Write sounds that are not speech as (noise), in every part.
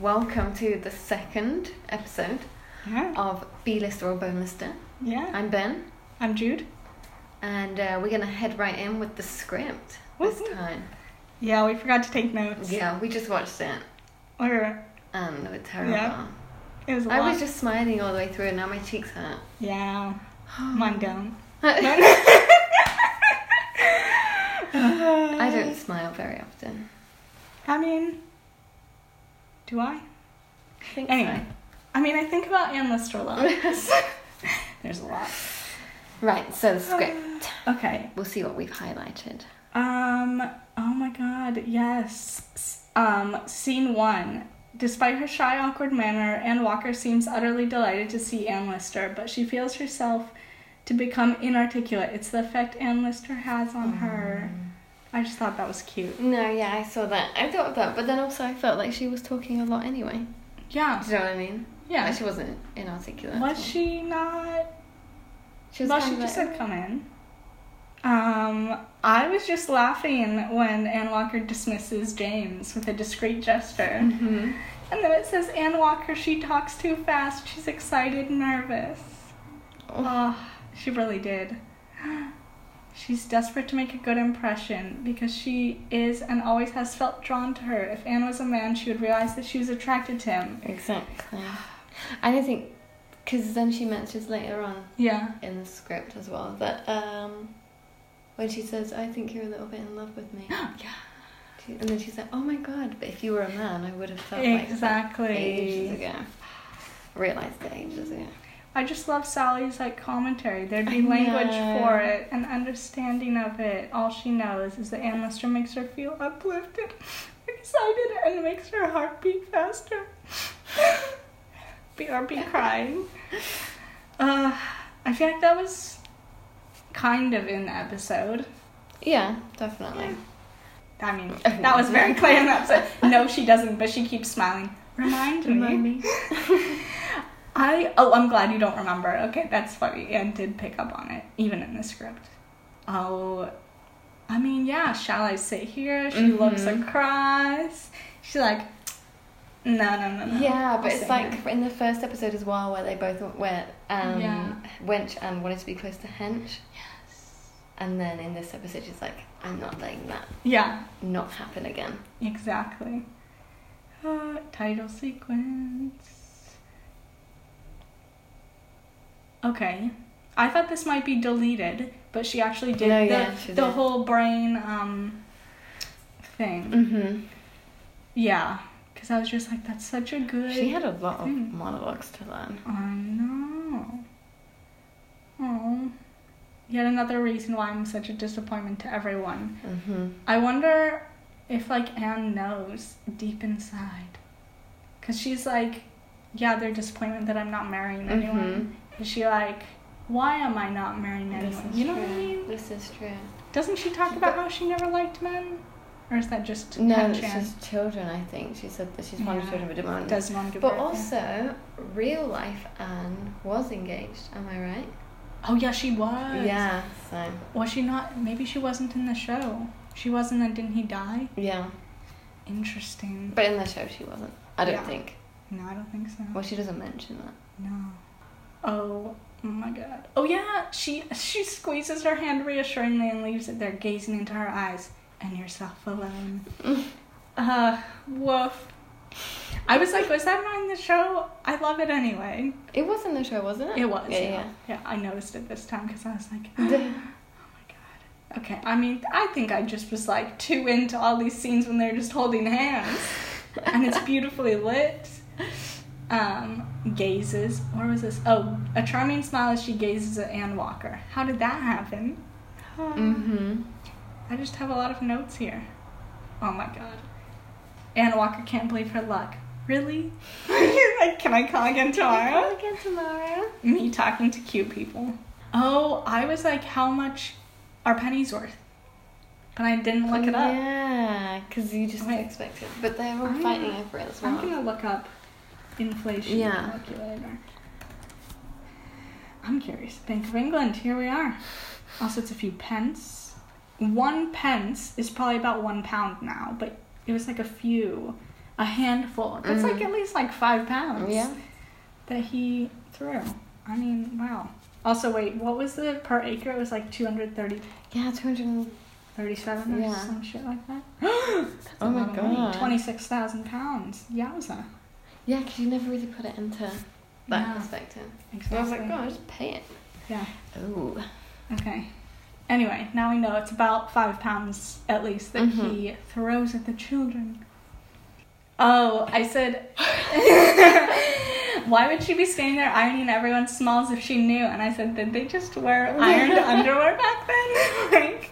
Welcome to the second episode Yeah. of B Lister or Bone Lister. Yeah. I'm Ben, I'm Jude. and uh, we're gonna head right in with the script this time. Yeah, we forgot to take notes. Yeah, we just watched it, Or and it was terrible. Yeah. It was I lot. was just smiling all the way through, and now my cheeks hurt. Yeah. (gasps) Mine don't. (laughs) I don't (laughs) smile very often. I mean, do I? I think Anyway. I mean, I think about Anne Lister a lot. (laughs) There's a lot. Right, so the script. (sighs) Okay. We'll see what we've highlighted. Um. Oh my God. Yes. Um. Scene one. Despite her shy, awkward manner, Anne Walker seems utterly delighted to see Anne Lister, but she feels herself to become inarticulate. It's the effect Anne Lister has on her. I just thought that was cute. No, yeah, I saw that. I thought of that, but then also I felt like she was talking a lot anyway. Yeah. Do you know what I mean? Yeah. Like she wasn't inarticulate. Was she not? She was well, she just like, said come in. Um, I was just laughing when Anne Walker dismisses James with a discreet gesture. Mhm. And then it says, Anne Walker, she talks too fast. She's excited and nervous. Oh. Oh, she really did. She's desperate to make a good impression because she is and always has felt drawn to her. If Anne was a man, she would realize that she was attracted to him. Exactly. I don't think, because then she mentions later on Yeah. in the script as well that um, when she says, "I think you're a little bit in love with me," (gasps) yeah. and then she's like, "Oh my god!" But if you were a man, I would have felt like that Exactly. ages ago. (sighs) Realized it ages ago. I just love Sally's like commentary. There'd be I language know. for it and understanding of it. All she knows is that Anne Lister makes her feel uplifted, (laughs) excited, and makes her heart beat faster. (laughs) BRB (laughs) crying. Uh, I feel like that was kind of in the episode. Yeah, definitely. I mean, (laughs) that was very clear in the episode. No, she doesn't, but she keeps smiling. Remind me. Remind me. (laughs) I oh I'm glad you don't remember. Okay, that's funny. and did pick up on it, even in the script. Oh I mean, yeah, shall I sit here? She looks Mhm. across. She's like No no no no. Yeah, I'll but it's like here." in the first episode as well, where they both went um, Yeah. Wench and wanted to be close to Hench. And then in this episode, she's like, I'm not letting that Yeah, not happen again. exactly. Uh, title sequence. Okay. I thought this might be deleted, but she actually did No, the, yeah, the did. whole brain um thing. Mm-hmm. Yeah, because I was just like, that's such a good. She had a lot of monologues to learn. I know. Oh, yet another reason why I'm such a disappointment to everyone. Mm-hmm. I wonder if like Anne knows deep inside, because she's like, yeah, they're disappointment that I'm not marrying anyone. Is she like, why am I not marrying Mm-hmm. Anyone? You know true. what I mean? This is true. Doesn't she talk about how she never liked men, or is that just No, it's just children. I think she said that she's of Yeah. children, but didn't want. doesn't want to give But birth, yeah. also, real life Anne was engaged. Am I right? Oh yeah, she was. Yeah. So Was she not? Maybe she wasn't in the show. She wasn't, and didn't he die? yeah, Interesting. but in the show she wasn't. I don't Yeah. think. No, I don't think so. Well, she doesn't mention that. No. Oh my god. Oh yeah, she she squeezes her hand reassuringly and leaves it there, gazing into her eyes. And yourself alone. (laughs) Uh, woof. I was like, was that on the show? I love it anyway. It was in the show, wasn't it? It was. Yeah, Yeah, yeah. yeah. I noticed it this time because I was like, (gasps) oh my god. Okay, I mean, I think I just was like too into all these scenes when they're just holding hands, and it's (laughs) beautifully lit. Um, gazes. Where was this? Oh, a charming smile as she gazes at Anne Walker. How did that happen? mm-hmm. I just have a lot of notes here. Oh my god. Anne Walker can't believe her luck. Really? (laughs) like, can I call again tomorrow? call again tomorrow. Me talking to cute people. Oh, I was like, how much are pennies worth? But I didn't look it up. Yeah, because you just Wait. expect it. But they were I'm fighting over it as I'm gonna look up inflation Yeah. calculator. I'm curious. Bank of England, here we are. Also, it's a few pence. One pence is probably about one pound now, but it was like a few, a handful. That's like Mhm. at least like five pounds Yeah. that he threw. I mean, wow. Also, wait, what was the per acre? It was like 230 Yeah, 237 or Yeah. some shit like that. (gasps) Oh my. God. 26,000 pounds. Yowza. Yeah, because you never really put it into that Yeah. perspective. Exactly. I was like, oh, just pay it. Yeah. Oh. Okay. Anyway, now we know it's about five pounds at least that Mhm. he throws at the children. Oh, I said, (laughs) why would she be standing there ironing everyone's smalls if she knew? And I said, did they just wear ironed (laughs) underwear back then? (laughs) like,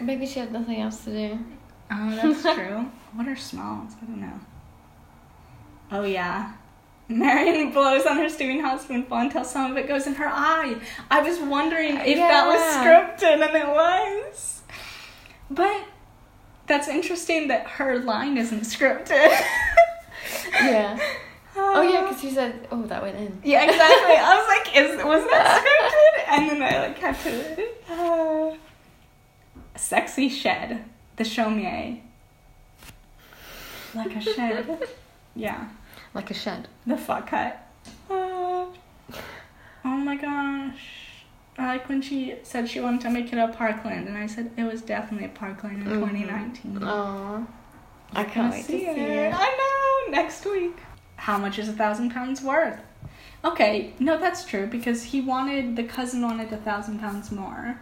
Maybe she had nothing else to do. oh, that's true. what are smalls? I don't know. Oh, yeah. Marion (laughs) blows on her steaming hot spoonful until some of it goes in her eye. I was wondering if that was scripted, and it was. But that's interesting that her line isn't scripted. (laughs) Yeah. (laughs) Oh, yeah, because you said, oh, that went in. Yeah, exactly. I was like, is was that scripted? And then I like had to. Uh, sexy shed, the chaumière. Like a shed. Yeah, Like a shed. the fuck hut. Uh, oh my gosh. I like when she said she wanted to make it a Parkland, and I said it was definitely a Parkland in Mhm. 2019. Oh. I can't wait to see it. I know, next week. How much is a thousand pounds worth? Okay, no, that's true because he wanted the cousin wanted a thousand pounds more.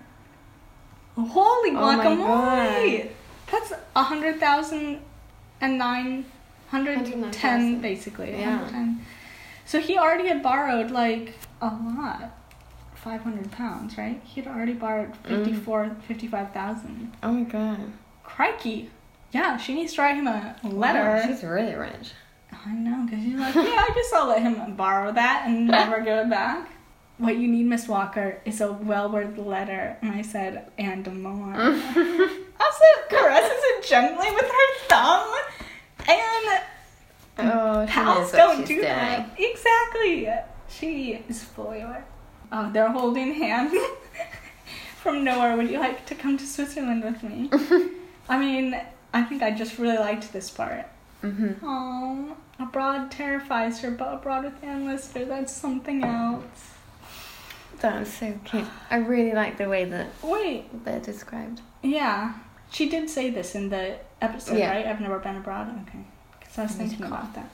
Holy Oh guacamole! God. That's a hundred thousand and nine hundred ten 109,000. basically. Yeah. 110. So he already had borrowed like a lot. 500 pounds, right? He'd already borrowed Mm. 54, 55,000. Oh my god. Crikey. Yeah, she needs to write him a Wow, letter. she's really rich. I know, because she's like, yeah, I guess I'll let him borrow that and never give it back. What you need, Miss Walker, is a well-worded letter. And I said, and more. (laughs) also, caresses it gently with her thumb. And Oh, pals don't do doing. that. Exactly. She is fully aware. Oh, they're holding hands (laughs) from nowhere. Would you like to come to Switzerland with me? (laughs) I mean, I think I just really liked this part. hmm Oh, abroad terrifies her, but abroad with Anne Lister, that's something else. That's so cute. I really like the way that Wait, they're described. yeah. She did say this in the episode, Yeah. right? I've never been abroad. Okay. Because I was I thinking about that.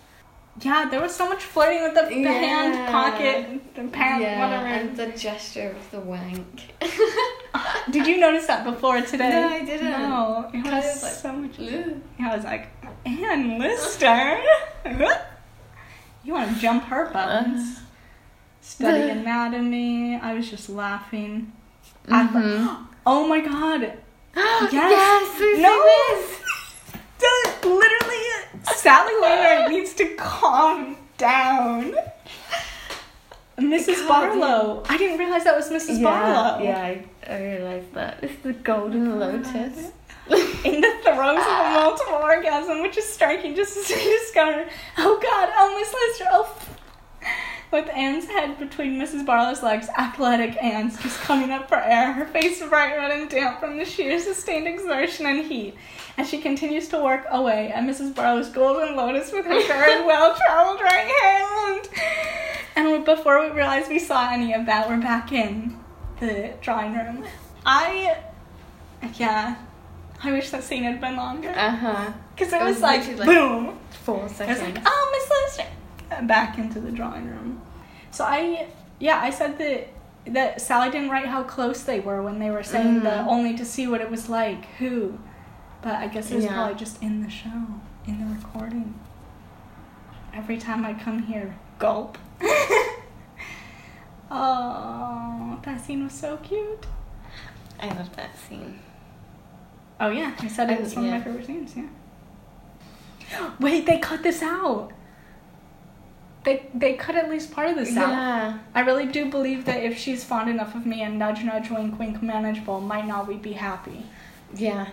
Yeah, there was so much flirting with the, the hand pocket, the pant, whatever. and the gesture of the wank. (laughs) Did you notice that before today? No, I didn't. No, it was like- so much. Ugh. I was like, Anne Lister? (laughs) you want to jump her buttons? Study anatomy. I was just laughing. I thought- Mhm. (gasps) oh my god. (gasps) yes, Yes. No. literally, Sally Wainwright needs to calm down. Mrs. Barlow. I didn't realize that was Mrs. Yeah, Barlow. yeah, I, I realized that. This is the golden oh lotus. in the throes of a multiple orgasm, which is striking just as we discover, oh god, oh Miss Lister, oh. With Anne's head between Mrs. Barlow's legs, athletic Anne's just coming up for air, her face bright red and damp from the sheer sustained exertion and heat, as she continues to work away at Mrs. Barlow's golden lotus with her very (laughs) well traveled right hand. And before we realize we saw any of that, we're back in the drawing room. I, yeah, I wish that scene had been longer. Uh huh. Because it It was, was like, like boom. Four I was seconds. like, oh, Miss Lister. (laughs) Back into the drawing room. So I, yeah, I said that that Sally didn't write how close they were when they were saying the Mhm. only to see what it was like, who. But I guess it was Yeah. probably just in the show, in the recording. Every time I come here, gulp. (laughs) oh, that scene was so cute. I love that scene. Oh yeah, I said And- it's one of my favorite scenes. Yeah. (gasps) Wait, they cut this out. They they cut at least part of this out. Yeah. I really do believe that if she's fond enough of me and nudge nudge wink wink manageable, might not we be happy. Yeah.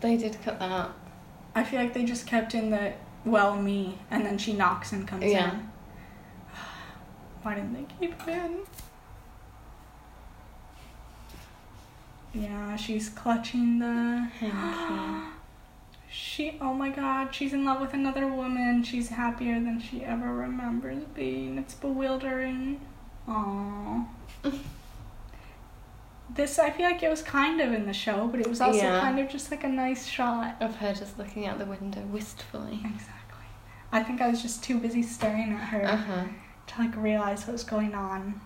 They did cut that out. I feel like they just kept in the well me and then she knocks and comes Yeah. in. (sighs) Why didn't they keep it in? Yeah, she's clutching the. (gasps) (gasps) (gasps) She, oh my god, she's in love with another woman. She's happier than she ever remembers being. It's bewildering. Aww. (laughs) this, I feel like it was kind of in the show, but it was also Yeah. kind of just like a nice shot. Of her just looking out the window wistfully. Exactly. I think I was just too busy staring at her Uh huh. to like realize what was going on.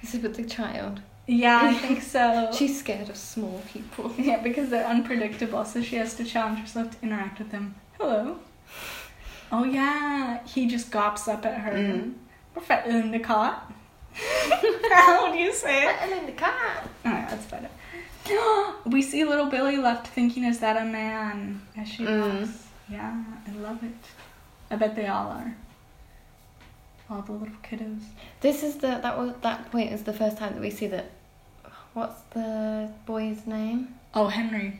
this Is it with the child? Yeah, I (laughs) think so. She's scared of small people. (laughs) Yeah, because they're unpredictable, so she has to challenge herself to interact with them. Hello. Oh yeah, he just gops up at her. Mm. We're fetting in the cot. (laughs) How do you say it? I'm in the car. Alright, that's better. (gasps) we see little Billy left thinking, is that a man? As she Mm. walks. Yeah, I love it. I bet they all are. All the little kiddos. This is the that was that point is the first time that we see that. What's the boy's name? Oh, Henry.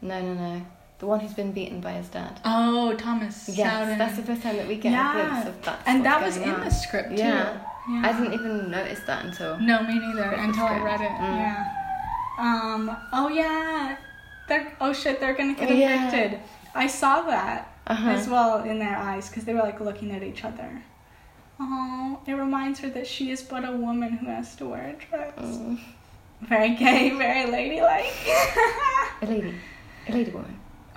No, no, no. The one who's been beaten by his dad. Oh, Thomas. Yes, that's the first time that we get Yeah. a glimpse of that. And that was in the the script too. Yeah. Yeah. I didn't even notice that until. No, me neither. Until I read it. Mm. Yeah. Um. Oh yeah. They're. Oh shit. They're gonna get Yeah. evicted. I saw that Uh-huh. as well in their eyes because they were like looking at each other. Oh, it reminds her that she is but a woman who has to wear a dress. Mm. Very gay, very ladylike. A lady. A lady woman. (laughs)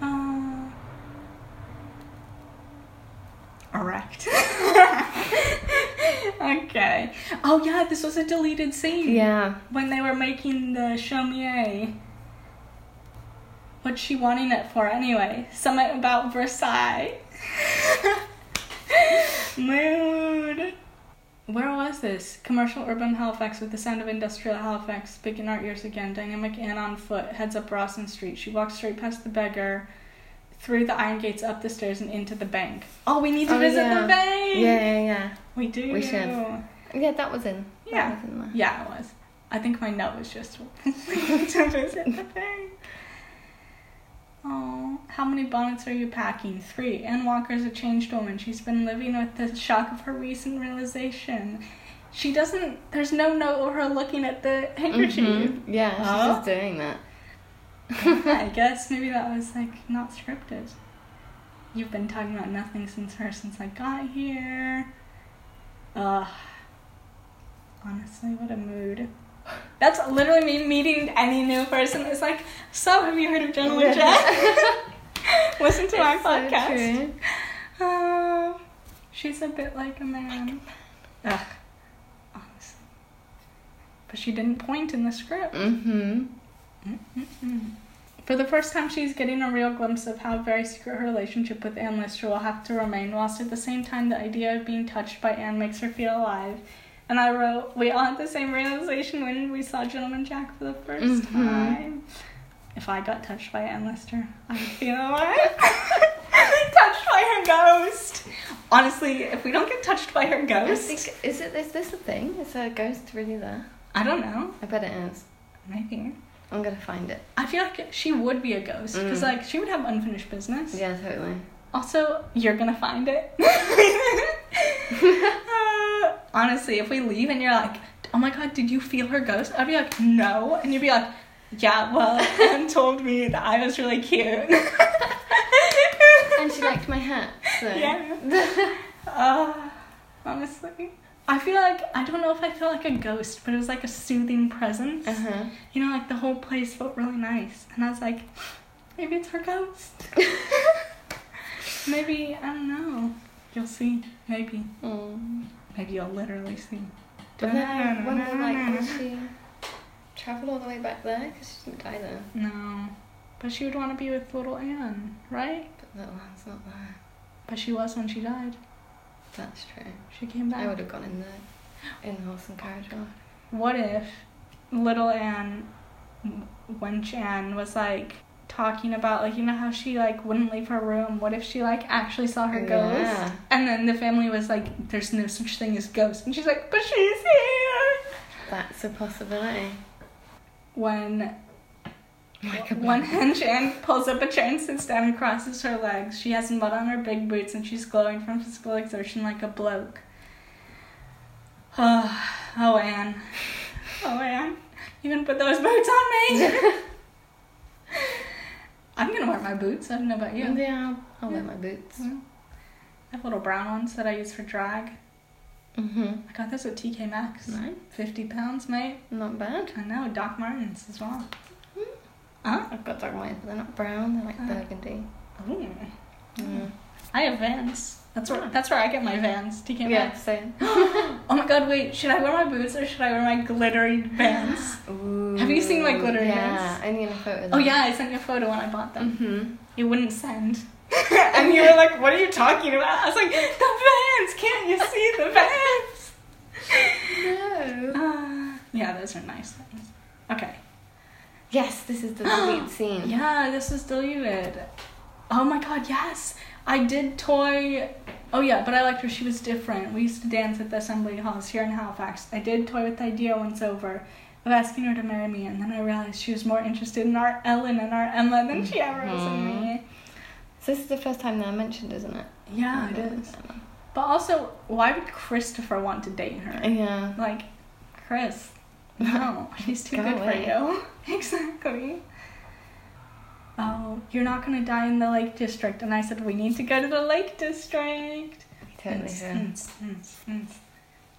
uh, erect. (laughs) okay. Oh yeah, this was a deleted scene. Yeah. when they were making the chaumière. What's she wanting it for anyway? Something about Versailles. Mood. Where was this? Commercial urban Halifax with the sound of industrial Halifax. Big in our ears again. Dynamic Anne on foot heads up Rawson Street. She walks straight past the beggar, through the iron gates, up the stairs, and into the bank. Oh, we need to Oh, visit yeah. the bank. Yeah, yeah, yeah. we do. We should. Yeah, that was in. That Yeah. was in there. Yeah, it was. I think my note was just (laughs) to visit the bank. Oh, how many bonnets are you packing? Three. Anne Walker's a changed woman. She's been living with the shock of her recent realization. She doesn't. There's no note of her looking at the handkerchief. Mhm. Yeah, she's Oh. just doing that. I (laughs) guess maybe that was like not scripted. You've been talking about nothing since her since I got here. Ugh. Honestly, what a mood. That's literally me meeting any new person. It's like, so have you heard of Gentleman Jack? (laughs) Listen to my so podcast. Oh, she's a bit like a man. Ugh. Honestly. But she didn't point in the script. Mm-hmm. For the first time, she's getting a real glimpse of how very secret her relationship with Anne Lister will have to remain, whilst at the same time, the idea of being touched by Anne makes her feel alive. And I wrote, we all had the same realization when we saw Gentleman Jack for the 1st Mhm. time. If I got touched by Anne Lister, I would feel alive. (laughs) touched by her ghost. Honestly, if we don't get touched by her I ghost, think is it is this a thing? Is a ghost really there? I don't know. I bet it is. Maybe. I'm gonna find it. I feel like she would be a ghost because, Mm. like, she would have unfinished business. Yeah, totally. Also, you're gonna find it. (laughs) (laughs) Honestly, if we leave and you're like, oh my god, did you feel her ghost? I'd be like, no. And you'd be like, yeah, well, (laughs) Anne told me that I was really cute. (laughs) And she liked my hat. So. Yeah. (laughs) Uh, honestly. I feel like, I don't know if I felt like a ghost, but it was like a soothing presence. Uh huh. You know, like the whole place felt really nice. And I was like, maybe it's her ghost. maybe, I don't know. You'll see. Maybe. Mm. Maybe you'll literally see. But then I wonder, like, will she travel all the way back there? Because she didn't die there. No. But she would want to be with little Anne, right? But little Anne's not there. But she was when she died. That's true. She came back. I would have gone in the in the horse and oh carriage ride. What if little Anne, when Anne was like talking about like you know how she like wouldn't leave her room. What if she like actually saw her ghost? Yeah. And then the family was like, "There's no such thing as ghosts," and she's like, "But she's here." That's a possibility. When a One blanket. hand pulls up a chair and sits down and crosses her legs. She has mud on her big boots and she's glowing from physical exertion like a bloke. Oh, (sighs) oh Anne. (laughs) Oh, Anne. You gonna put those boots on me? (laughs) (laughs) I'm gonna wear my boots. I don't know about you. Yeah, I'll wear my boots. Mm. I have little brown ones that I use for drag. Mm-hmm. I got those at TK Maxx. Nice. 50 pounds, mate. Not bad. I know, Doc Martens as well. Hmm. Huh? I've got dark white, but they're not brown. They're like Ah. burgundy. Ooh. Mm. I have Vans. That's where Ah. that's where I get my Vans. TK Yeah, Maxx. same. (gasps) oh my god, wait, should I wear my boots or should I wear my glittery Vans? Have you seen my glitter Yeah, Vans? only in a photo. Oh yeah, I sent you a photo when I bought them. Mm-hmm. You wouldn't send. (laughs) and you were like, what are you talking about? I was like, the Vans! Can't you see the (laughs) Vans? No. Uh, yeah, those are nice things. Okay. Yes, this is the delete (gasps) scene. Yeah, this is deleted. Oh my god, yes! I did toy. Oh yeah, but I liked her. She was different. We used to dance at the assembly halls here in Halifax. I did toy with the idea once over of asking her to marry me, and then I realized she was more interested in our Ellen and our Emma than she ever was in mm-hmm. me. So this is the first time that I mentioned, isn't it? Yeah, it is. But also, why would Christopher want to date her? Yeah. Like, Chris, (laughs) no, she's too Go good away. for you. (laughs) exactly. Oh, you're not gonna die in the Lake District, and I said we need to go to the Lake District. Totally. Mm, mm, mm, mm.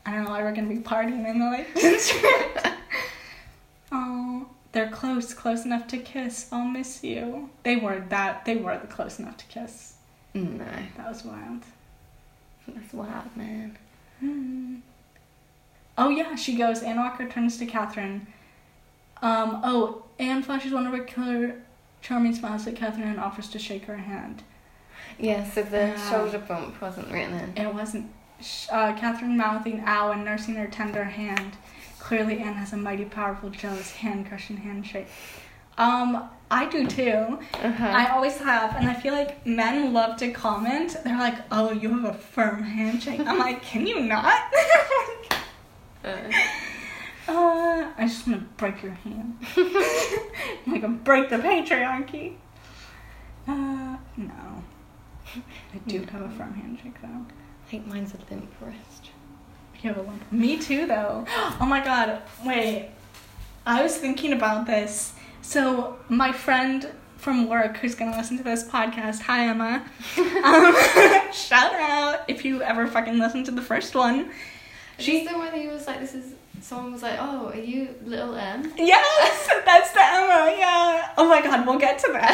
I don't know why we're gonna be partying in the Lake District. (laughs) oh, they're close, close enough to kiss. I'll miss you. They were that. They were the close enough to kiss. No, That was wild. that's wild, man. Hmm. Oh yeah, she goes. Anne Walker turns to Catherine. Um. Oh, Anne flashes one of her killer, charming smiles at Catherine and offers to shake her hand. Yeah, so the Yeah. shoulder bump wasn't written in. It wasn't. Uh, Catherine mouthing "ow" and nursing her tender hand. Clearly, Anne has a mighty powerful, jealous hand-crushing handshake. Um, I do too. Uh-huh. I always have, and I feel like men love to comment. They're like, "Oh, you have a firm handshake." I'm like, "Can you not?" (laughs) Uh, Uh, I just want to break your hand. I'm (laughs) like, I'm break the patriarchy. Uh, no. I do have a firm handshake though. I think mine's a limp wrist. You have a lump. Me too though. (gasps) Oh my god, wait. I was thinking about this. So, my friend from work who's gonna listen to this podcast, hi Emma. (laughs) Um, (laughs) shout out if you ever fucking listen to the first one. She's the one who was like, this is. Someone was like, oh, are you little M? Yes, that's the Emma. Yeah. Oh my God, we'll get to that.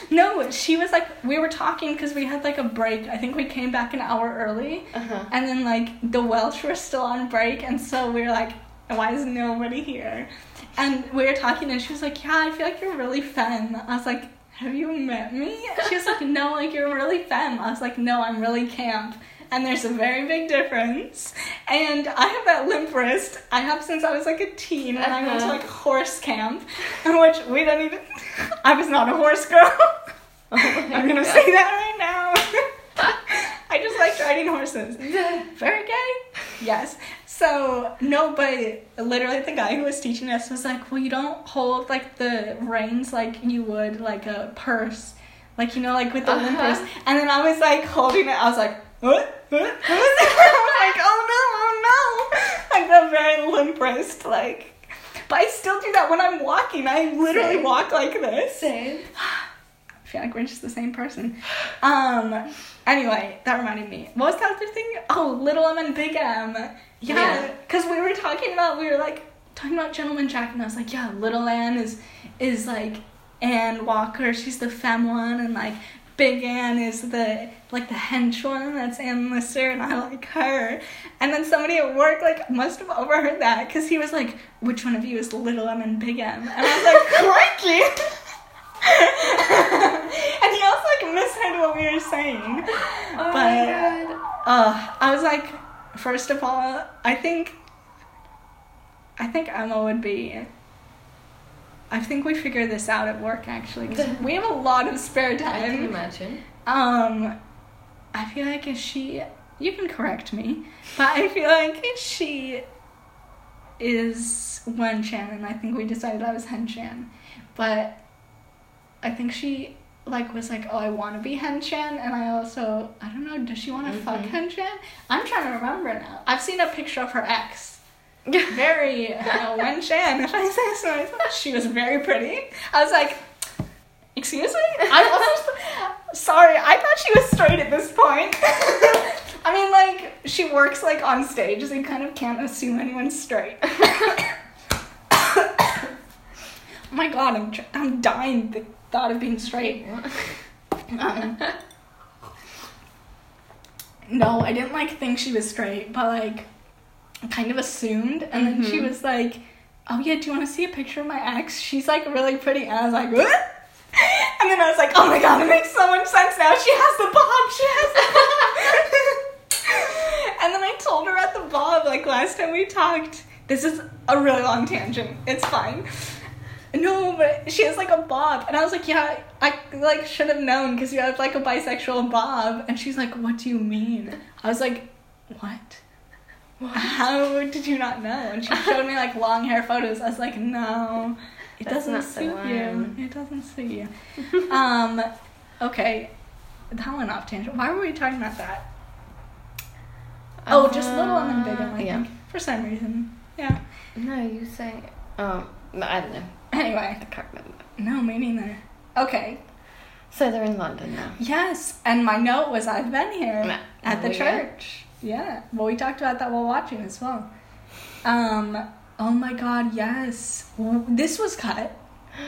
So, (laughs) no, she was like, we were talking because we had like a break. I think we came back an hour early, Uh huh. and then like the Welsh were still on break, and so we were like, why is nobody here? And we were talking, and she was like, yeah, I feel like you're really femme. I was like. Have you met me? She was like, no, like you're really femme. I was like, no, I'm really camp. And there's a very big difference. And I have that limp wrist. I have since I was like a teen when I went to Uh-huh. like horse camp, (laughs) which we don't even. I was not a horse girl. (laughs) I'm gonna say that right now. (laughs) I just liked riding horses. Very gay. Yes. So no, but literally the guy who was teaching us was like, "Well, you don't hold like the reins like you would like a purse, like you know, like with the limp Uh-huh. wrist." And then I was like holding it. I was like, "What? What? what?" I'm like, "Oh no! Oh no!" Like the very limp wrist, like. But I still do that when I'm walking. I literally Same. walk like this. Same. (sighs) I feel like we're just the same person. Um. Anyway, that reminded me. What was the other thing? Oh, Little M and Big M. Yeah, Yeah. because we were talking about we were like talking about Gentleman Jack, and I was like, yeah, Little Anne is is like Anne Walker. She's the femme one, and like Big Anne is the like the hench one. That's Anne Lister, and I like her. And then somebody at work like must have overheard that because he was like, which one of you is Little M and Big M? And I was like, (laughs) crikey. (laughs) and he also like misheard what we were saying. Oh But- my god. Uh, I was like, first of all, I think, I think Emma would be. I think we figured this out at work actually. 'cause we have a lot of spare time. (laughs) I can imagine. Um, I feel like if she, you can correct me, but I feel like if she is Wen Chan, and I think we decided I was Hen Chan, but I think she like was like, oh, I want to be Hen-chan, and I also I don't know, does she want to fuck Mhm. Hen-chan? I'm trying to remember now. I've seen a picture of her ex. Very uh, Wen Shan, if I say so myself. She was very pretty. I was like, excuse me? I wasn't sorry, I thought she was straight at this point. (laughs) I mean like she works like on stage, so you kind of can't assume anyone's straight. oh (coughs) my god, I'm tr- I'm dying the thought of being straight. Um, (laughs) no, I didn't like think she was straight, but like kind of assumed. And then she Mhm. was like, "Oh yeah, do you want to see a picture of my ex? She's like really pretty." And I was like, "What?" (laughs) And then I was like, "Oh my god, it makes so much sense now. She has the bob. She has the bob." (laughs) and then I told her at the bob like last time we talked. This is a really long tangent. It's fine. No, but she has like a bob, and I was like, yeah, I like should have known because you have like a bisexual bob. And she's like, what do you mean? I was like, what? (laughs) How did you not know? And she showed me like long hair photos. I was like, no, it That's doesn't suit you. It doesn't suit you. (laughs) um, okay, that went off tangent. Why were we talking about that? Oh, just little and then big. I Uh, yeah. think for some reason. Yeah. No, you say. Um, no, I don't know. Anyway, I can't remember. no, me neither. Okay. So they're in London now. Yes, and my note was I've been here Yeah. at the Oh, yeah? Yeah. Well, we talked about that while watching as well. Um. Oh my God. Yes. This was cut. (gasps)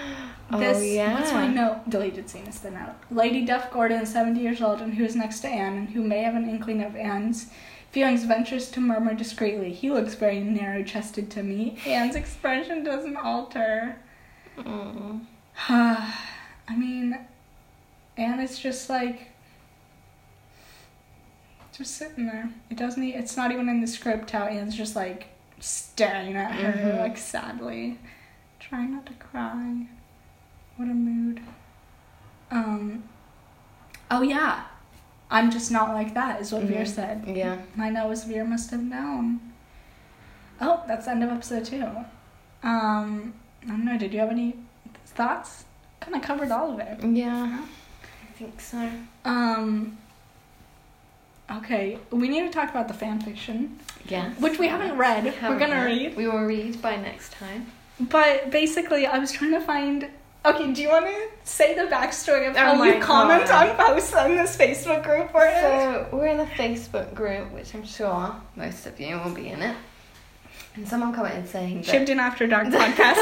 Oh, This. yeah. What's my note? Deleted scene is the note. Lady Duff Gordon, seventy years old, and who is next to Anne, and who may have an inkling of Anne's feelings, ventures to murmur discreetly. He looks very narrow-chested to me. Anne's expression doesn't alter. Mm. (sighs) I mean, Anne is just like just sitting there. It doesn't. e- It's not even in the script how Anne's just like staring at her Mhm. like sadly, trying not to cry. What a mood. Um. Oh yeah, I'm just not like that. Is what Vere Mhm. said. Yeah. My nose Vere must have known. Oh, that's the end of episode two. Um, I don't know. Did you have any thoughts? Kind of covered all of it. Yeah. I think so. Um. Okay, we need to talk about the fan fiction, Yeah. which we haven't read. We We're gonna read. read, We will read by next time. but basically, I was trying to find. Okay, do you want to say the backstory of Oh how you comment God. on posts on this Facebook group we're in? So we're in a Facebook group, which I'm sure most of you will be in it. And someone commented saying Shibden After Dark (laughs) podcast.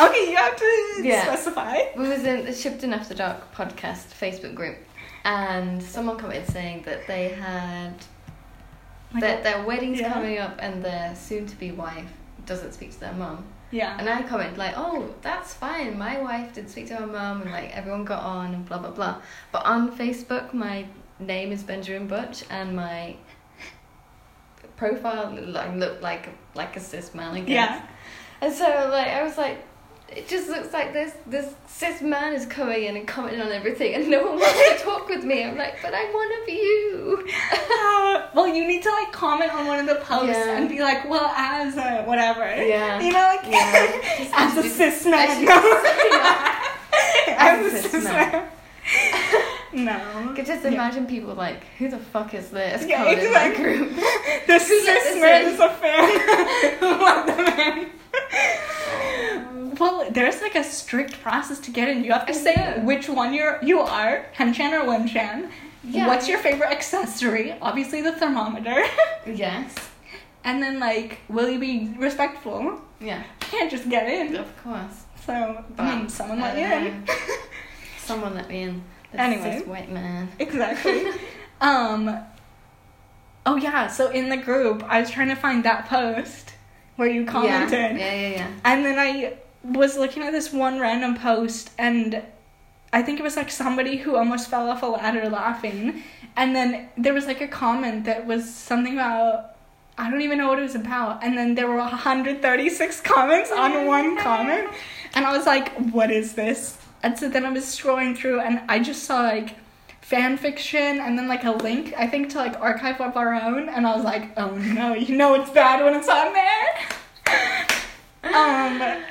okay, you have to Yeah. specify. we was in the Shibden After Dark podcast Facebook group, and someone commented saying that they had that their wedding's yeah. coming up and their soon-to-be wife doesn't speak to their mum. yeah. And I commented like, "Oh, that's fine. My wife did speak to her mum, and like everyone got on and blah blah blah." But on Facebook, my name is Benjamin Butch, and my profile like looked like like a cis man, I guess. Yeah. And so like I was like, it just looks like this this cis man is coming in and commenting on everything, and no one wants to (laughs) talk with me. I'm like, but I'm one of you. Uh, (laughs) well, you need to like comment on one of the posts Yeah. and be like, well, as a whatever. Yeah. You know, like Yeah. (laughs) as a Just- cis man. should No. say, as a As a cis man. no. I could just Yeah. imagine people like, who the fuck is this? Yeah, coming in exactly. group. The let cis this man is a fan. Who let them in? (laughs) Well, there's like a strict process to get in. You have to say which one you're you are, Henchan or Wenchan. Yeah. What's your favorite accessory? Obviously the thermometer. (laughs) Yes. and then like, will you be respectful? Yeah. You can't just get in. Of course. So But, I mean, someone let you in. (laughs) Someone let me in. This Anyway. cis white man. exactly. um. Oh yeah. So in the group, I was trying to find that post where you commented. Yeah, yeah, yeah. yeah. And then I was looking at this one random post, and I think it was like somebody who almost fell off a ladder laughing. And then there was like a comment that was something about, I don't even know what it was about. And then there were 136 comments on (laughs) one comment. And I was like, what is this? And so then I was scrolling through, and I just saw like fan fiction and then like a link i think to like archive of our own and i was like oh no you know it's bad when it's on there (laughs) um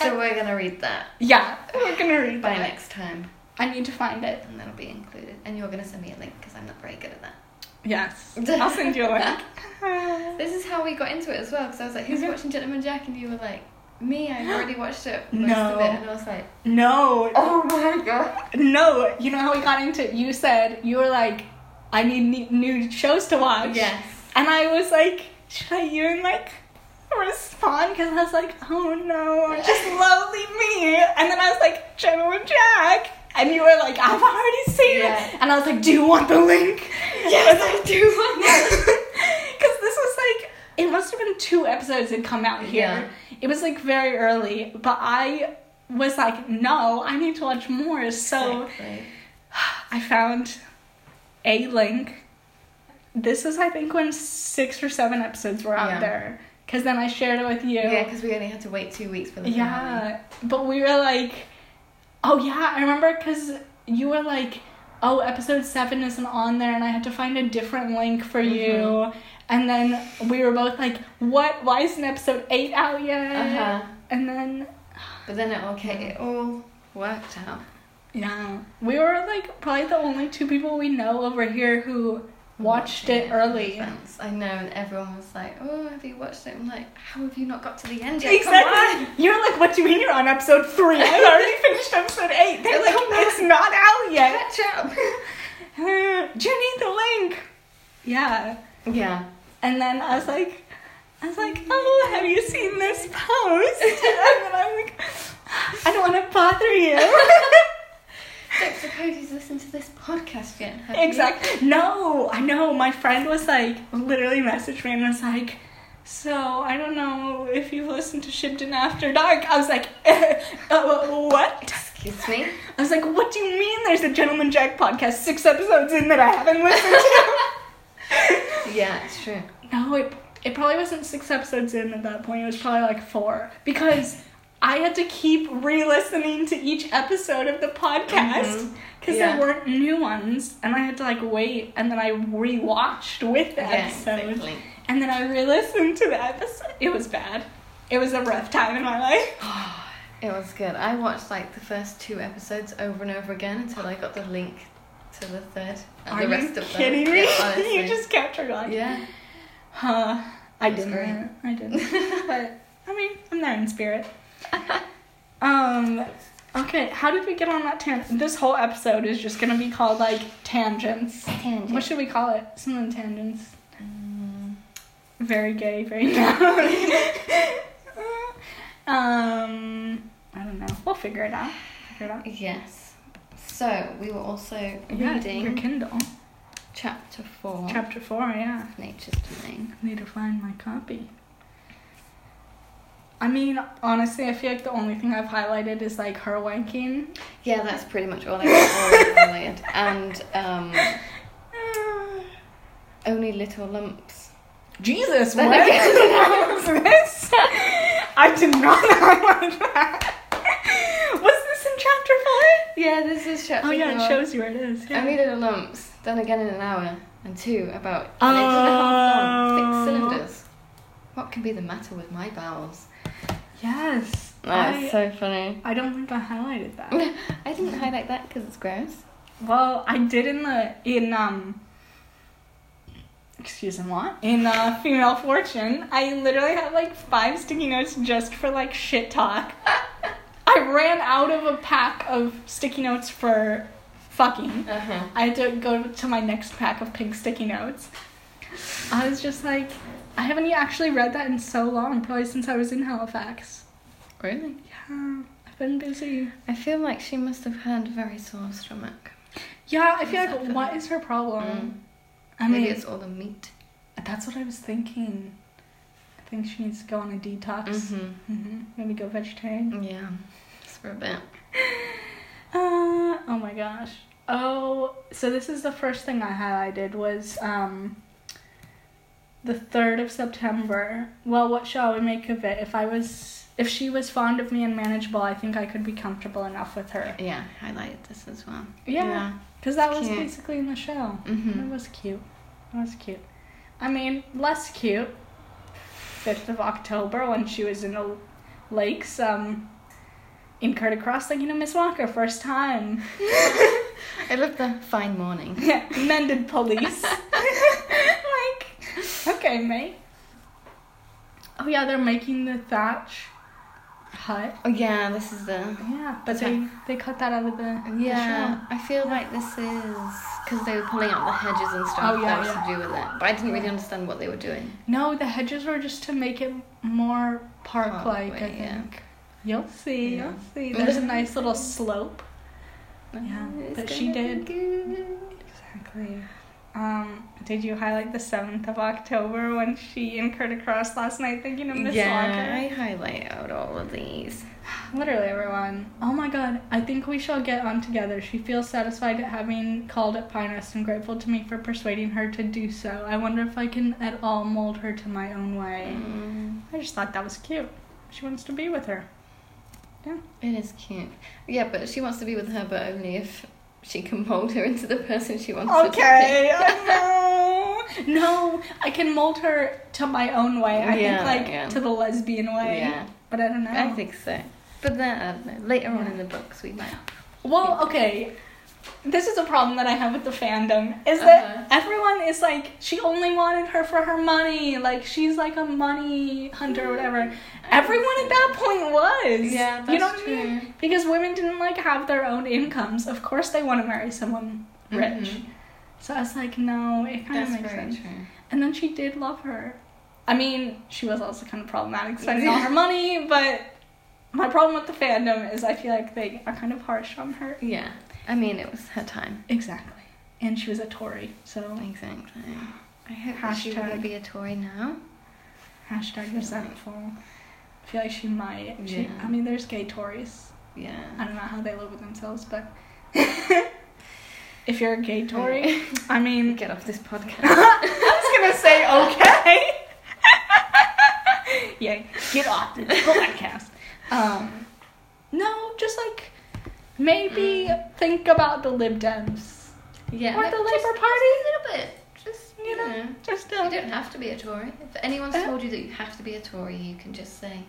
So we're gonna read that Yeah, we're gonna read by that. next time, I need to find it. and that'll be included. And you're gonna send me a link because I'm not very good at that. Yes, (laughs) I'll send you a link. (laughs) This is how we got into it as well, because I was like, "Who's Mhm. watching Gentleman Jack?" And you were like, "Me, I've already watched it most of No. it." And I was like, no, "Oh my god!" no. You know how we got into it? You said you were like, I need new shows to watch. Yes. And I was like, should I even like respond? Because I was like, oh no, just lonely me. And then I was like, Gentleman Jack. And you were like, I've already seen Yeah. it. And I was like, do you want the link? Yes, I do want (laughs) that. Because this was like, it must have been two episodes had come out here. Yeah. It was like very early, but I was like, no, I need to watch more. So Exactly. (sighs) I found a link. This is, I think, when six or seven episodes were out Yeah. there. Because then I shared it with you. Yeah, because we only had to wait two weeks for the finale. Yeah, but we were like, oh yeah, I remember because you were like, oh, episode seven isn't on there, and I had to find a different link for you. Mhm. And then we were both like, what? Why isn't episode eight out yet? Uh huh. And then, But then it all came, it all worked out. yeah, we were like probably the only two people we know over here who watched it early. I know, and everyone was like, "Oh, have you watched it?" I'm like, "How have you not got to the end yet? Exactly. on." You're like, what do you mean you're on episode three? I already (laughs) finished episode eight. They're like, it's not out yet. Catch up. (laughs) Do you need the link? Yeah. yeah. And then I was like, I was like, oh, have you seen this post? (laughs) and then I'm like, I don't want to bother you. Don't suppose he's listened to this podcast yet? have you? exactly. No, I know. My friend was like, literally messaged me and was like, so I don't know if you've listened to Shibden After Dark. I was like, (laughs) uh, what? Excuse me. I was like, what do you mean there's a Gentleman Jack podcast six episodes in that I haven't listened to? (laughs) Yeah, it's true. No, it it probably wasn't six episodes in at that point. It was probably like four because I had to keep re-listening to each episode of the podcast mm-hmm. because Yeah. there weren't new ones, and I had to like wait, and then I re-watched with the Yeah, episode, exactly. and then I re-listened to the episode. It was bad. It was a rough time in my life. (sighs) It was good. I watched like the first two episodes over and over again until I got the link to the third and Are the you rest of them. kidding me? Yeah, (laughs) you just kept her going. Yeah. Huh. I didn't. great. I didn't. (laughs) but I mean, I'm there in spirit. (laughs) um. Okay, how did we get on that tangent? This whole episode is just gonna be called like tangents. Tangents. What should we call it? Something tangents. Mm, Very gay, very (laughs) loud. (laughs) um. I don't know. We'll figure it out. Figure it out. yes. So we were also Yeah, reading your Kindle. chapter four Chapter four. Yeah. Nature's Domain. Need to find my copy. I mean, honestly, I feel like the only thing I've highlighted is like her wanking. Yeah, that's pretty much all I all I related. And um, (sighs) only little lumps. Jesus, what again- (laughs) was this? I did not highlight that. Was this in chapter five? Yeah, this is chapter Oh yeah, four. it shows you where it is. Yeah. Only little lumps. Done again in an hour. And two, about an inch and a half long. Thick Oh. cylinders. What can be the matter with my bowels? Yes. That's I, so funny. I don't think I highlighted that. (laughs) I didn't highlight that because it's gross. Well, I did in the in um. Excuse me, what? In uh, Female Fortune, I literally had like five sticky notes just for like shit talk. (laughs) I ran out of a pack of sticky notes for fucking. Uh huh. I had to go to my next pack of pink sticky notes. I was just like, I haven't actually read that in so long, probably since I was in Halifax. Really? Yeah, I've been busy. I feel like she must have had a very sore stomach. Yeah, I feel like what her? is her problem? Mm. I Maybe mean, it's all the meat. that's what I was thinking. I think she needs to go on a detox. Mm-hmm. hmm Maybe go vegetarian. Yeah. Just for a bit. (laughs) Uh, oh my gosh. Oh, so this is the first thing I highlighted was um the 3rd of September. Well, what shall we make of it? If I was if she was fond of me and manageable, I think I could be comfortable enough with her. Yeah, highlighted this as well. Yeah, cuz that was Cute. basically in the show. Mm-hmm. It was cute. It was cute. I mean, less cute. 5th of October when she was in the lakes um incurred a cross thinking of Miss Walker, first time. (laughs) I love the fine morning. (laughs) Yeah, mended pelisse. (laughs) like, (laughs) okay, mate. Oh yeah, they're making the thatch hut. Oh yeah, this is the. Yeah, but they they cut that out of the the Yeah, show. I feel like this is because they were pulling out the hedges and stuff. Oh, yeah, that was yeah. to do with it, but I didn't really understand what they were doing. No, the hedges were just to make it more park-like. I Parkway, yeah. think. You'll see. Yeah. You'll see. There's a nice little (laughs) slope. Yeah, but she did. good. Exactly. Um, did you highlight the seventh of October when she incurred a cross last night thinking of Miss Yeah, I highlight out all of these. (sighs) Literally everyone. Oh my god, I think we shall get on together. She feels satisfied at having called at Pye Nest and grateful to me for persuading her to do so. I wonder if I can at all mold her to my own way. Mm, I just thought that was cute. She wants to be with her. Yeah. It is cute. Yeah, but she wants to be with her, but only if she can mold her into the person she wants her to Okay, I (laughs) know. No, I can mold her to my own way. I Yeah, think like yeah. to the lesbian way. Yeah, But I don't know. I think so. But then, don't. Later on in the books, we might. Well, okay. This is a problem that I have with the fandom. Is Uh-huh. that everyone is like she only wanted her for her money. Like she's like a money hunter or whatever. Everyone at that point was. Yeah, that's you know what I true. mean? Because women didn't like have their own incomes. Of course they want to marry someone rich. Mhm. So I was like, no, it kind of makes sense. true. And then she did love her. I mean, she was also kind of problematic (laughs) spending all her money, but my problem with the fandom is I feel like they are kind of harsh on her. Yeah, I mean, it was her time. Exactly. And she was a Tory, so Exactly. I hope she Hashtag. will be a Tory now. hashtag resentful. I feel like she might. She, Yeah. I mean, there's gay Tories. Yeah. I don't know how they live with themselves, but (laughs) if you're a gay Tory, I mean, (laughs) Get off this podcast. (laughs) I was gonna say okay. yeah, get off the podcast. Um, no, just like maybe think about the Lib Dems. yeah. Or like, the just- Labour just Party. A little bit. Just, You know, just uh, You don't have to be a Tory. If anyone's Uh. told you that you have to be a Tory, you can just say,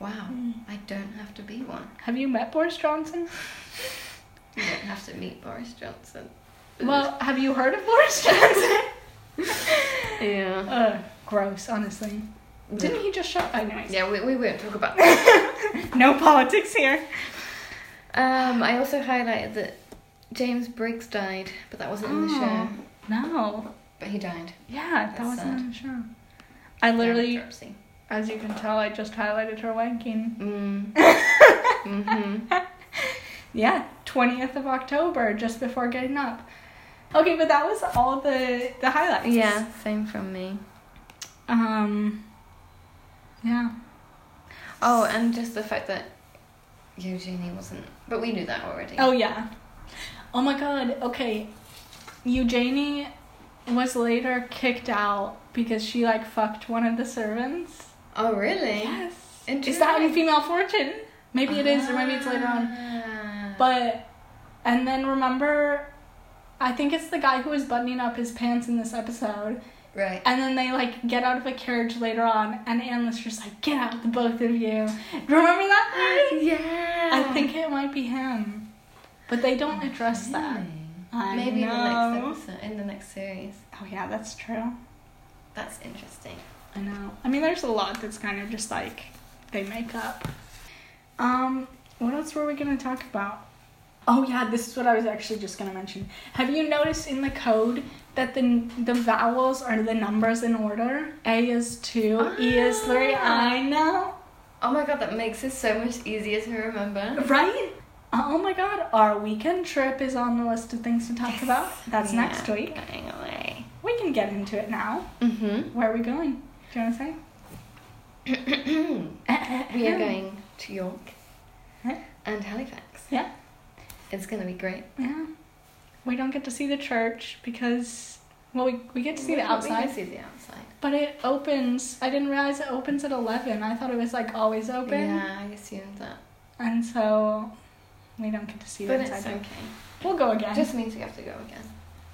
wow, Mm. I don't have to be one. Have you met Boris Johnson? (laughs) You don't have to meet Boris Johnson. Well, have you heard of Boris Johnson? (laughs) yeah. uh, gross, honestly. Didn't he just shut? Anyways, Yeah, we, we won't talk about (laughs) that. no politics here. Um, I also highlighted that James Briggs died, but that wasn't in the Oh. show. No. But he died. Yeah, that That's wasn't sad. in the show. I literally, Bankruptcy. as you can tell, I just highlighted her wanking. Mm. (laughs) mm-hmm. Yeah, 20th of October, just before getting up. Okay, but that was all the the highlights. Yeah, same from me. Um. Yeah. Oh, and just the fact that Eugenie wasn't. But we knew that already. Oh yeah. Oh my god. Okay. Eugenie was later kicked out because she like fucked one of the servants. Oh, really? Yes. Is that in Female Fortune? Maybe it is, or maybe it's later on. Ah. But and then remember, I think it's the guy who was buttoning up his pants in this episode. Right. And then they like get out of a carriage later on, and Anne Lister's like, "Get out, the both of you." Remember that? Yeah. I think it might be him, but they don't address that. Really? I Maybe in the next episode, in the next series. Oh yeah, that's true. That's interesting. I know. I mean, there's a lot that's kind of just like they make up. Um, what else were we gonna talk about? Oh yeah, this is what I was actually just gonna mention. Have you noticed in the code that the the vowels are the numbers in order? A is two, E is three. Ah. I know, Oh my god, that makes it so much easier to remember. right? Oh my god, our weekend trip is on the list of things to talk about. That's next week. Going away. We can get into it now. Mm-hmm. Where are we going? Do you want to say? (coughs) we are (coughs) going to York Huh? and Halifax. Yeah. It's gonna be great. Yeah. We don't get to see the church because, well, we, we get to see We the We outside, can see the outside. but it opens. I didn't realize it opens at 11. I thought it was like always open. Yeah, I assumed that. And so we don't get to see the But it's inside. okay. We'll go again. Just means we have to go again.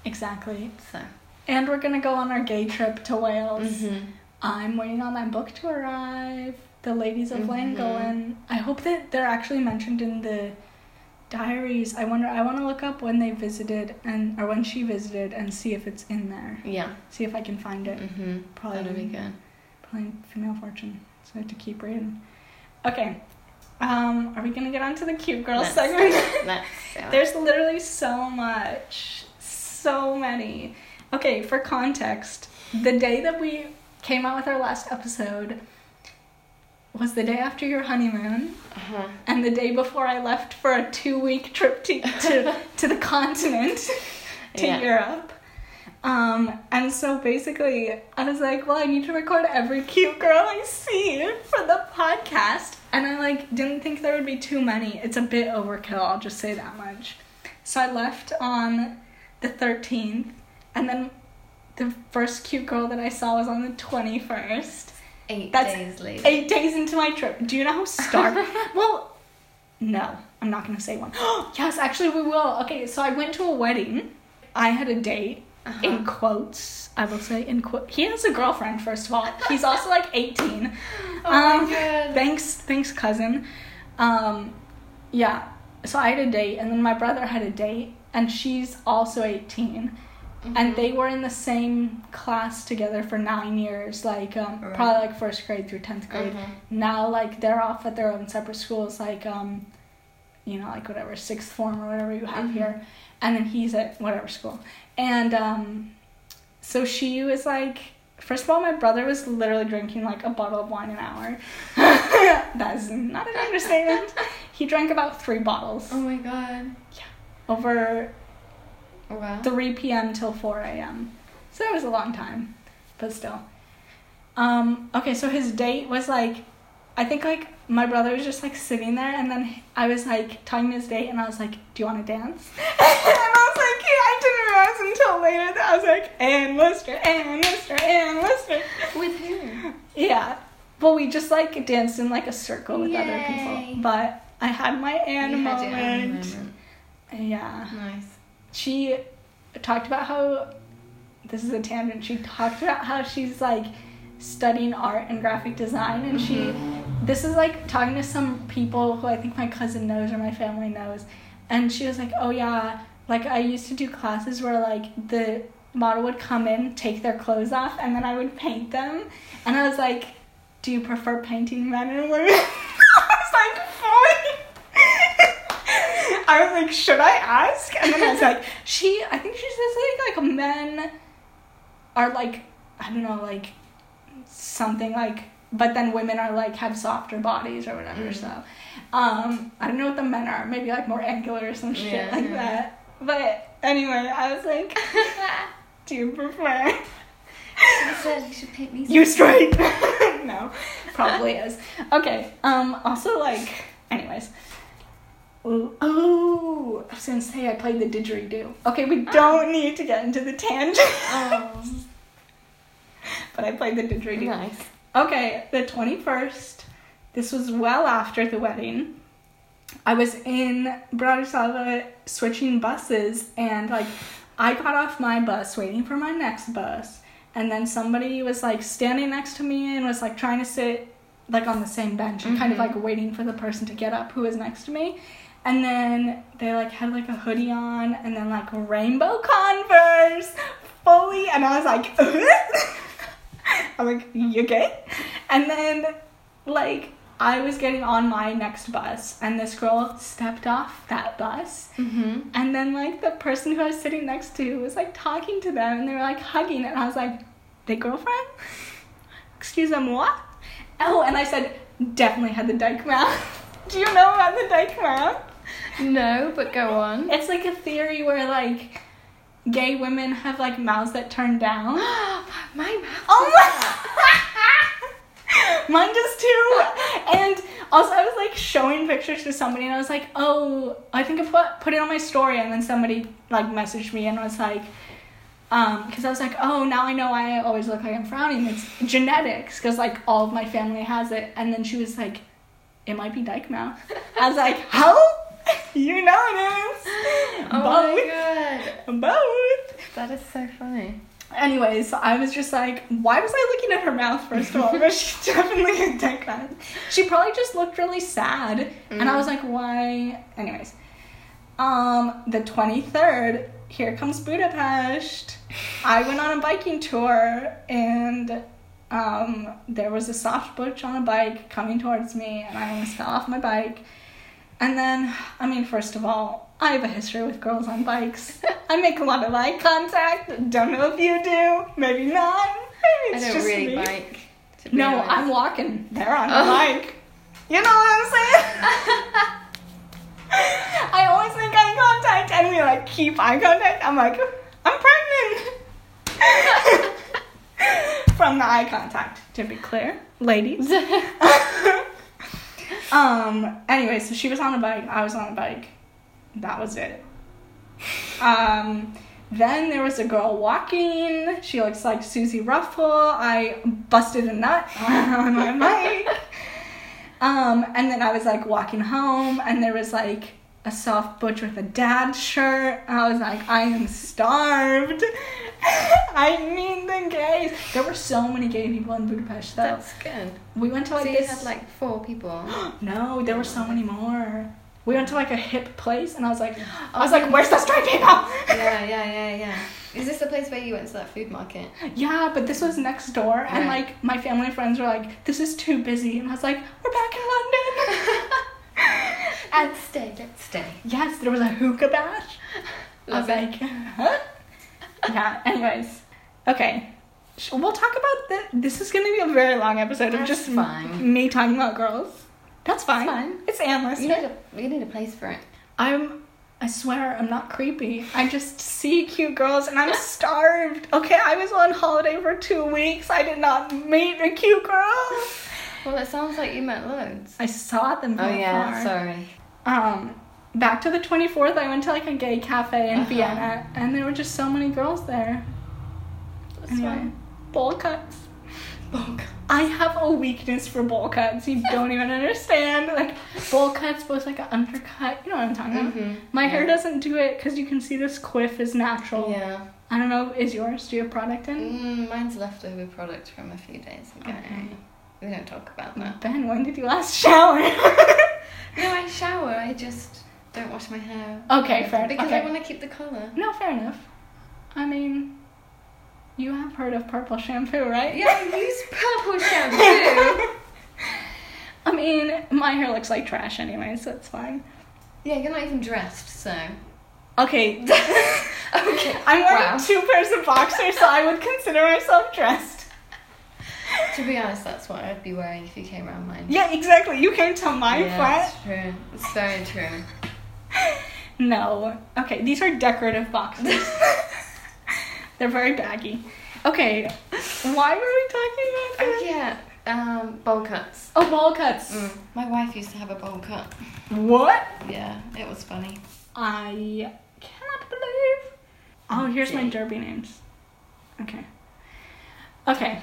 exactly. So. And we're going to go on our gay trip to Wales. Mm-hmm. I'm waiting on that book to arrive. the ladies of Mhm. Llangollen. I hope that they're actually mentioned in the diaries. I wonder. I want to look up when they visited and or when she visited and see if it's in there. Yeah. See if I can find it. Mm-hmm. Probably That'd be good. Probably female fortune. So I have to keep reading. Okay. Um, are we gonna get on to the cute girl Let's segment? (laughs) Let's do it. There's literally so much. So many. Okay, for context, the day that we came out with our last episode was the day after your honeymoon Uh-huh. and the day before I left for a two week trip to, to, (laughs) to the continent, to Yeah. Europe. Um, and so basically, I was like, well, I need to record every cute girl I see for the podcast. And I like didn't think there would be too many. It's a bit overkill, I'll just say that much. So I left on the 13th, and then the first cute girl that I saw was on the 21st. Eight That's days later. Eight days into my trip. Do you know how starving? (laughs) well, no, I'm not gonna say one. (gasps) yes, actually, we will. Okay, so I went to a wedding. I had a date Uh-huh. in quotes. I will say in quote. He has a girlfriend. First of all, he's also like (laughs) 18. Oh Um, my god. Thanks, thanks, cousin. Um, yeah. So I had a date, and then my brother had a date, and she's also 18 Mm-hmm. and they were in the same class together for nine years like um, Right. probably like first grade through 10th grade Mhm. now like they're off at their own separate schools like um you know like whatever sixth form or whatever you have Mhm. here and then he's at whatever school and um so she was like first of all my brother was literally drinking like a bottle of wine an hour (laughs) that's not an understatement (laughs) he drank about three bottles Oh my god. Yeah. Over Wow. 3 p.m. till 4 a.m. So it was a long time, but still. Um, okay, so his date was like, I think like my brother was just like sitting there, and then I was like talking to his date, and I was like, "Do you want to dance?" (laughs) and I was like, yeah, I didn't realize until later that I was like, "Anne Lister, Anne Lister, Anne Lister." With who? Yeah. Well, we just like danced in like a circle with other people, but I had my Anne moment. moment. Yeah Nice. She talked about how this is a tangent she talked about how she's like studying art and graphic design and she mm-hmm. this is like talking to some people who i think my cousin knows or my family knows and she was like oh yeah like i used to do classes where like the model would come in take their clothes off and then i would paint them and i was like do you prefer painting men or women? (laughs) I was like I was like, should I ask? And then I was (laughs) like, she, I think she says like, like men are like, I don't know, like something like, but then women are like have softer bodies or whatever. Mm. So, um, I don't know what the men are. Maybe like more angular or some shit Yeah, like yeah. that. But anyway, I was like, (laughs) do you prefer? I said you should paint me. You straight? (laughs) no, probably is. Okay. Um. Also, like, anyways. Ooh, oh, I was gonna say I played the didgeridoo. Okay, we don't need to get into the tangent. Oh. (laughs) but I played the didgeridoo. Nice. Okay, the 21st. This was well after the wedding. I was in Bratislava switching buses, and like, I got off my bus waiting for my next bus, and then somebody was like standing next to me and was like trying to sit like on the same bench and kind of Mhm. like waiting for the person to get up who was next to me. And then they like had like a hoodie on and then like rainbow Converse fully and I was like (laughs) I'm like, you okay? And then like I was getting on my next bus and this girl stepped off that bus Mm-hmm. and then like the person who I was sitting next to was like talking to them and they were like hugging and I was like, they girlfriend? Excuse them what? Oh, and I said, definitely had the dyke mouth. (laughs) Do you know about the dyke mouth? No, but go on. It's like a theory where like gay women have like mouths that turn down. (gasps) My mouth. Oh my! (laughs) Mine does too. And also, I was like showing pictures to somebody, and I was like, "Oh, I think I put put it on my story." And then somebody like messaged me and was like, um, because I was like, "Oh, now I know why I always look like I'm frowning. It's genetics, because like all of my family has it." And then she was like, "It might be dyke mouth." I was like, "How? (laughs) you know it is." (laughs) Oh my god. Both. Both. That is so funny. Anyways, I was just like, why was I looking at her mouth first of all? (laughs) But she definitely a dick. She probably just looked really sad, and I was like, why? Anyways, um, the twenty third, here comes Budapest. I went on a biking tour, and um, there was a soft butch on a bike coming towards me, and I almost fell off my bike. And then, I mean, first of all, I have a history with girls on bikes. I make a lot of eye contact. Don't know if you do. Maybe not. Maybe I it's don't just really me. bike. No, honest. I'm walking. They're on Oh. a bike. You know what I'm saying? (laughs) I always make eye contact, and we like keep eye contact. I'm like, I'm pregnant. (laughs) From the eye contact, to be clear, ladies. (laughs) um. Anyway, so she was on a bike. I was on a bike. That was it. Um. Then there was a girl walking. She looks like Sophie Rundle. I busted a nut (laughs) on my bike. Um, and then I was like walking home, and there was like a soft butch with a dad shirt. I was like, I am starved. (laughs) I mean the gays. There were so many gay people in Budapest though. That's good. we went to like so you this. had like four people. (gasps) no, there were so many more. We went to like a hip place, and I was like, (gasps) I was like, where's the straight people? (laughs) yeah, yeah, yeah, yeah. Is this the place where you went to that food market? Yeah, but this was next door, and Right. like my family and friends were like, "This is too busy," and I was like, "We're back in London." (laughs) and stay, let's stay. yes, there was a hookah bash. I was like, huh? yeah. Anyways, okay, we'll talk about this. This is gonna be a very long episode of just fine. me talking about girls. That's fine. fine. It's endless. You need a you need a place for it. I'm. I swear I'm not creepy. I just see cute girls and I'm (laughs) starved. Okay, I was on holiday for two weeks. I did not meet a cute girl. Well, it sounds like you met loads. I saw them Oh yeah, afar. sorry. Um, back to the 24th, I went to like a gay cafe in Uh-huh. Vienna, and there were just so many girls there. That's Anyway, fine. bowl cuts. Bonk. I have a weakness for bowl cuts. You (laughs) don't even understand. Like bowl cuts, both like an undercut. You know what I'm talking about. Mhm. My Yeah. hair doesn't do it because you can see this quiff is natural. Yeah. I don't know. Is yours? Do you have product in? Mm, mine's leftover product from a few days ago. Okay. We don't talk about that. Ben, when did you last shower? (laughs) No, I shower. I just don't wash my hair. Okay, fair- enough. Because okay. I want to keep the colour. no, fair enough. I mean, you have heard of purple shampoo, right? Yeah, I use purple (laughs) shampoo. I mean, my hair looks like trash anyway, so it's fine. yeah, you're not even dressed, so. Okay. (laughs) Okay. I'm wearing Wow. two pairs of boxers, so I would consider myself dressed. To be honest, that's what I'd be wearing if you came around mine. Yeah, exactly. You came to my yeah, flat. It's true. It's very true. (laughs) No. Okay, these are decorative boxes. (laughs) They're very baggy. Okay, why were we talking about Oh this? yeah, um, bowl cuts. Oh, ball cuts. Mm. My wife used to have a bowl cut. What? Yeah, it was funny. I cannot believe. Oh, here's my derby names. Okay. Okay.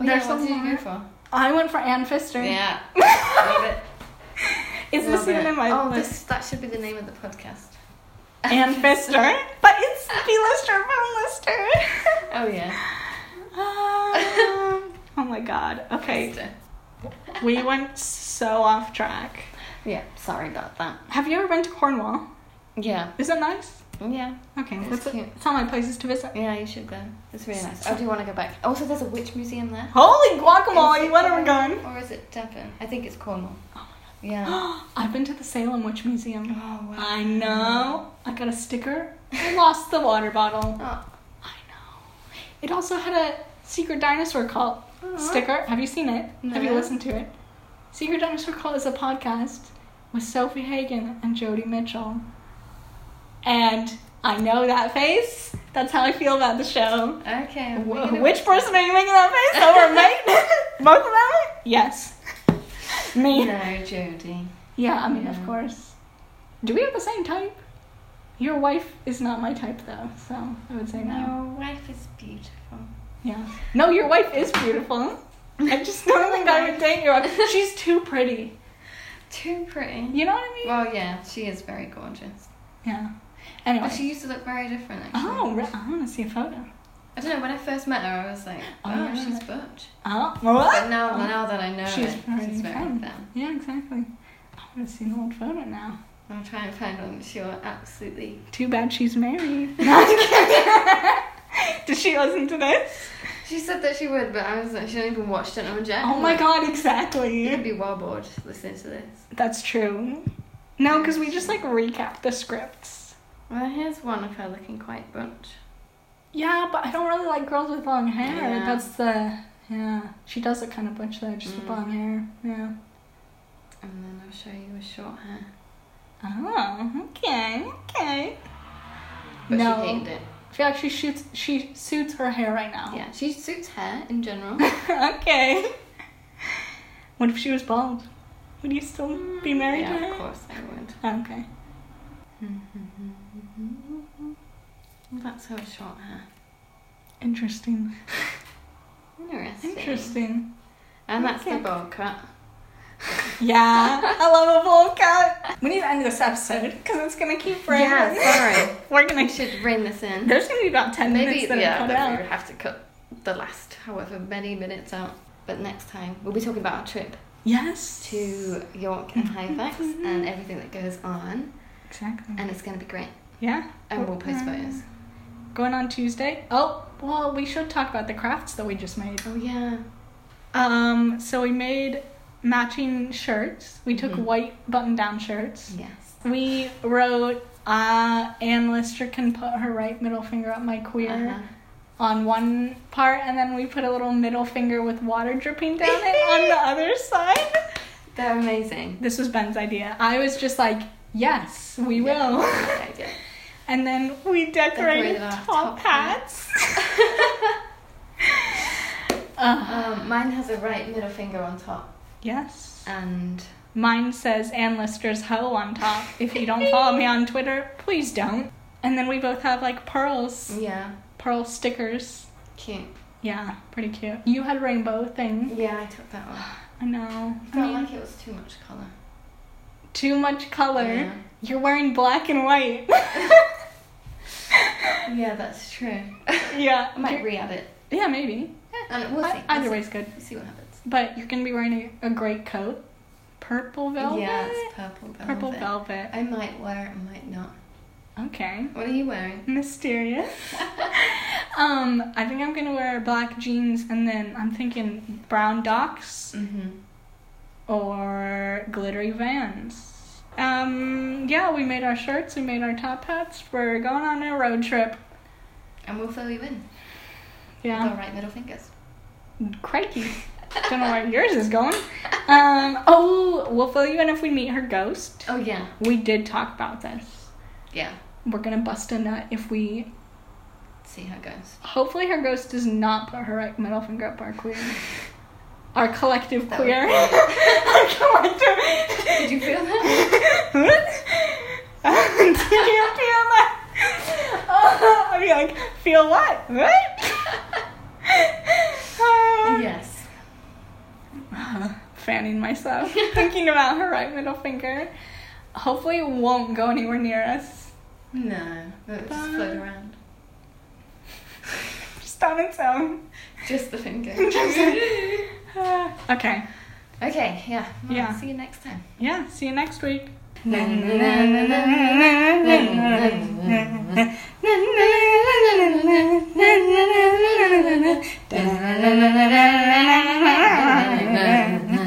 Oh, There's yeah, what did you go for? I went for Ann Fister. Yeah, (laughs) love it. Is Love this even in my Oh, list? this that should be the name of the podcast. Ann (laughs) Fister? But it's B-lister, phone lister. Oh yeah. (laughs) Um, oh my god. Okay, we went so off track. Yeah, sorry about that. Have you ever been to Cornwall? Yeah, Is it nice? Yeah, Okay, It's let's cute. on my places to visit. yeah. You should go. It's really nice. I oh, do want to go back. Also, there's a witch museum there. Holy guacamole! When are we going? Or is it Devon? I think it's Cornwall. Oh yeah. (gasps) I've been to the Salem Witch Museum. Oh wow. I know. I got a sticker. (laughs) I lost the water bottle. Oh. I know. It also had a secret dinosaur cult sticker. Have you seen it? Have you listened to it? Secret Dinosaur Cult is a podcast with Sofie Hagen and Jodie Mitchell. And I know that face. That's how I feel about the show. Okay. Wh- Which person are you making that face over, mate? (laughs) Both of them? Yes. Me. No, Jodie. Yeah, I mean, Yeah. of course. Do we have the same type? Your wife is not my type, though, so I would say no. Your wife is beautiful. Yeah. No, your wife is beautiful. I just don't think I would date your wife. She's too pretty. Too pretty. You know what I mean? Well, yeah, she is very gorgeous. Yeah. Anyway. But she used to look very different, actually. oh, re- I want to see a photo. I don't know. When I first met her, I was like, Oh, oh, she's butch. Oh, But what? now, now that I know She's it, very she's very femme. Yeah, exactly. I want to see an old photo now. I'm trying to find one that she'll absolutely. Too bad she's married. (laughs) Did (laughs) she listen to this? She said that she would, but I was like, she hadn't even watched it on Jack. Oh my god, exactly. You'd be well bored listening to this. That's true. No, because we just like recap the scripts. Well, here's one of her looking quite butch. Yeah, but I don't really like girls with long hair. Yeah. That's the yeah. She does look kind of butch though, just with Mm. long hair. Yeah. And then I'll show you with short hair. Oh, okay, okay. But no, she hated it. I feel like she shoots. She suits her hair right now. Yeah, she suits hair in general. (laughs) okay. What if she was bald? Would you still be married yeah, to her? of course I would. Okay. Well, that's her short hair. Interesting. Interesting. Interesting. And that's Okay. the bowl cut. Yeah, (laughs) I love a bowl cut. We need to end this episode because it's gonna keep raining. Yeah, sorry. (laughs) We're gonna. should rein this in. There's gonna be about ten Maybe, minutes that yeah, cut but we have to cut the last however many minutes out. But next time, we'll be talking about our trip Yes. to York and Halifax (laughs) and everything that goes on. Exactly. And it's going to be great. Yeah. And we'll post photos. Going on Tuesday. Oh, well, we should talk about the crafts that we just made. Oh, yeah. Um, so we made matching shirts. We took Mhm. white button-down shirts. Yes. We wrote, uh, Anne Lister can put her right middle finger up my queer Uh-huh. on one part, and then we put a little middle finger with water dripping down it on the (laughs) other side. They're amazing. This was Ben's idea. I was just like, yes, we Yeah, will. (laughs) idea. And then we decorated, Decorated top, top hats. (laughs) uh, Um, mine has a right middle finger on top. yes. And Mine says Anne Lister's hoe on top. If you don't follow me on Twitter, please don't. And then we both have like pearls, yeah, pearl stickers. cute. Yeah, pretty cute. You had rainbow thing. Yeah, I took that one. I know. I I felt mean, like it was too much colour. too much color. Yeah. You're wearing black and white. (laughs) (laughs) Yeah, that's true. (laughs) yeah. I might you're- re-add it. yeah, maybe. And we'll see. Either we'll way's good. see. We'll see what happens. But you're gonna be wearing a, a great coat. Purple velvet. Yeah, it's purple velvet. Purple velvet. I might wear it, I might not. Okay. What are you wearing? Mysterious. (laughs) um, I think I'm gonna wear black jeans and then I'm thinking brown docks Mm-hmm. or glittery vans. Um, yeah, we made our shirts, we made our top hats. We're going on a road trip. And we'll fill you in. Yeah. With our right middle fingers. Crikey. (laughs) Don't know where yours is going. Um, oh, we'll fill you in if we meet her ghost. Oh yeah. We did talk about this. Yeah. We're gonna bust a nut if we. See it goes. Hopefully, her ghost does not put her right middle finger up our queer. (laughs) Our collective That queer. (laughs) our collective. Did you feel that? what? Did (laughs) you feel that? Oh, I'd be like, feel what? What? Um, yes. (sighs) fanning myself, thinking about her right middle finger. Hopefully, it won't go anywhere near us. No. It'll (laughs) just float around. Just on its own. Just the finger. (laughs) Okay. Okay, yeah. Well, yeah. See you next time. Yeah, see you next week. (laughs)